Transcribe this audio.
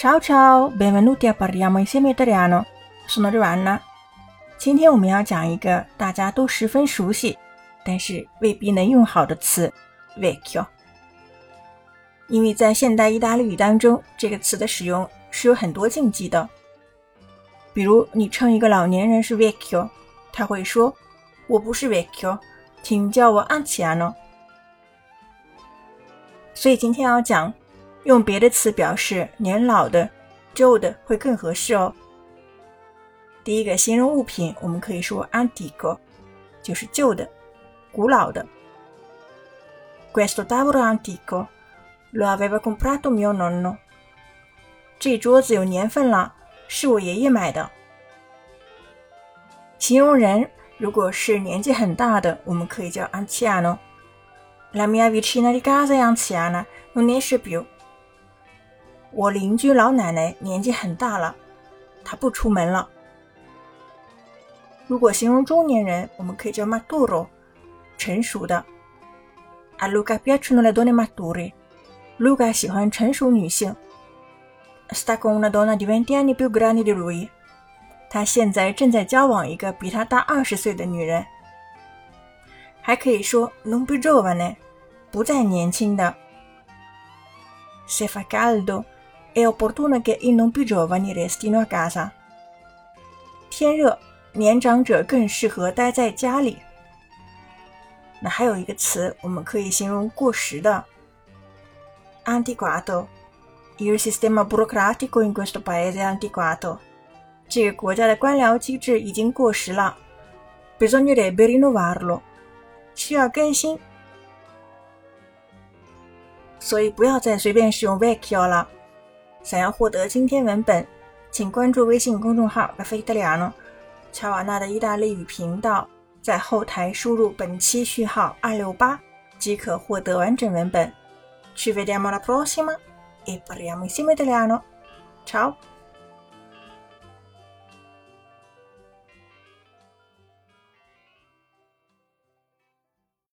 Ciao ciao, benvenuti a parliamo insieme italiano. Sono Giovanna。今天我们要讲一个大家都十分熟悉，但是未必能用好的词 “vecchio”。因为在现代意大利语当中，这个词的使用是有很多禁忌的。比如，你称一个老年人是 vecchio，他会说：“我不是 vecchio，请叫我 anziano。”所以今天要讲。用别的词表示年老的、旧的会更合适哦。第一个形容物品，我们可以说 antico，就是旧的、古老的。Questo tavolo antico lo aveva comprato mio nonno。这桌子有年份了，是我爷爷买的。形容人，如果是年纪很大的，我们可以叫 anziano。La mia vicina di casa è anziana, non esce più。我邻居老奶奶年纪很大了，她不出门了。如果形容中年人，我们可以叫 maturo，成熟的。A Luca piacciono le donne mature。Luca 喜欢成熟女性。Sta con una donna di venti anni più grande di lui。他现在正在交往一个比他大二十岁的女人。还可以说 non più giovane，不再年轻的。Se fa caldo。È opportuno che i non più giovani restino a casa。天热，年长者更适合待在家里。那还有一个词，我们可以形容过时的，antiquato。Il sistema burocratico in questo paese è antiquato。这个国家的官僚机制已经过时了，bisognerebbe rinnovarlo。需要更新。所以不要再随便使用 vecchio 了。想要获得今天文本，请关注微信公众号“咖啡意大利诺”乔瓦纳的意大利语频道，在后台输入本期序号二六八，即可获得完整文本。Ci vediamo alla prossima e parliamo insieme italiano. Ciao!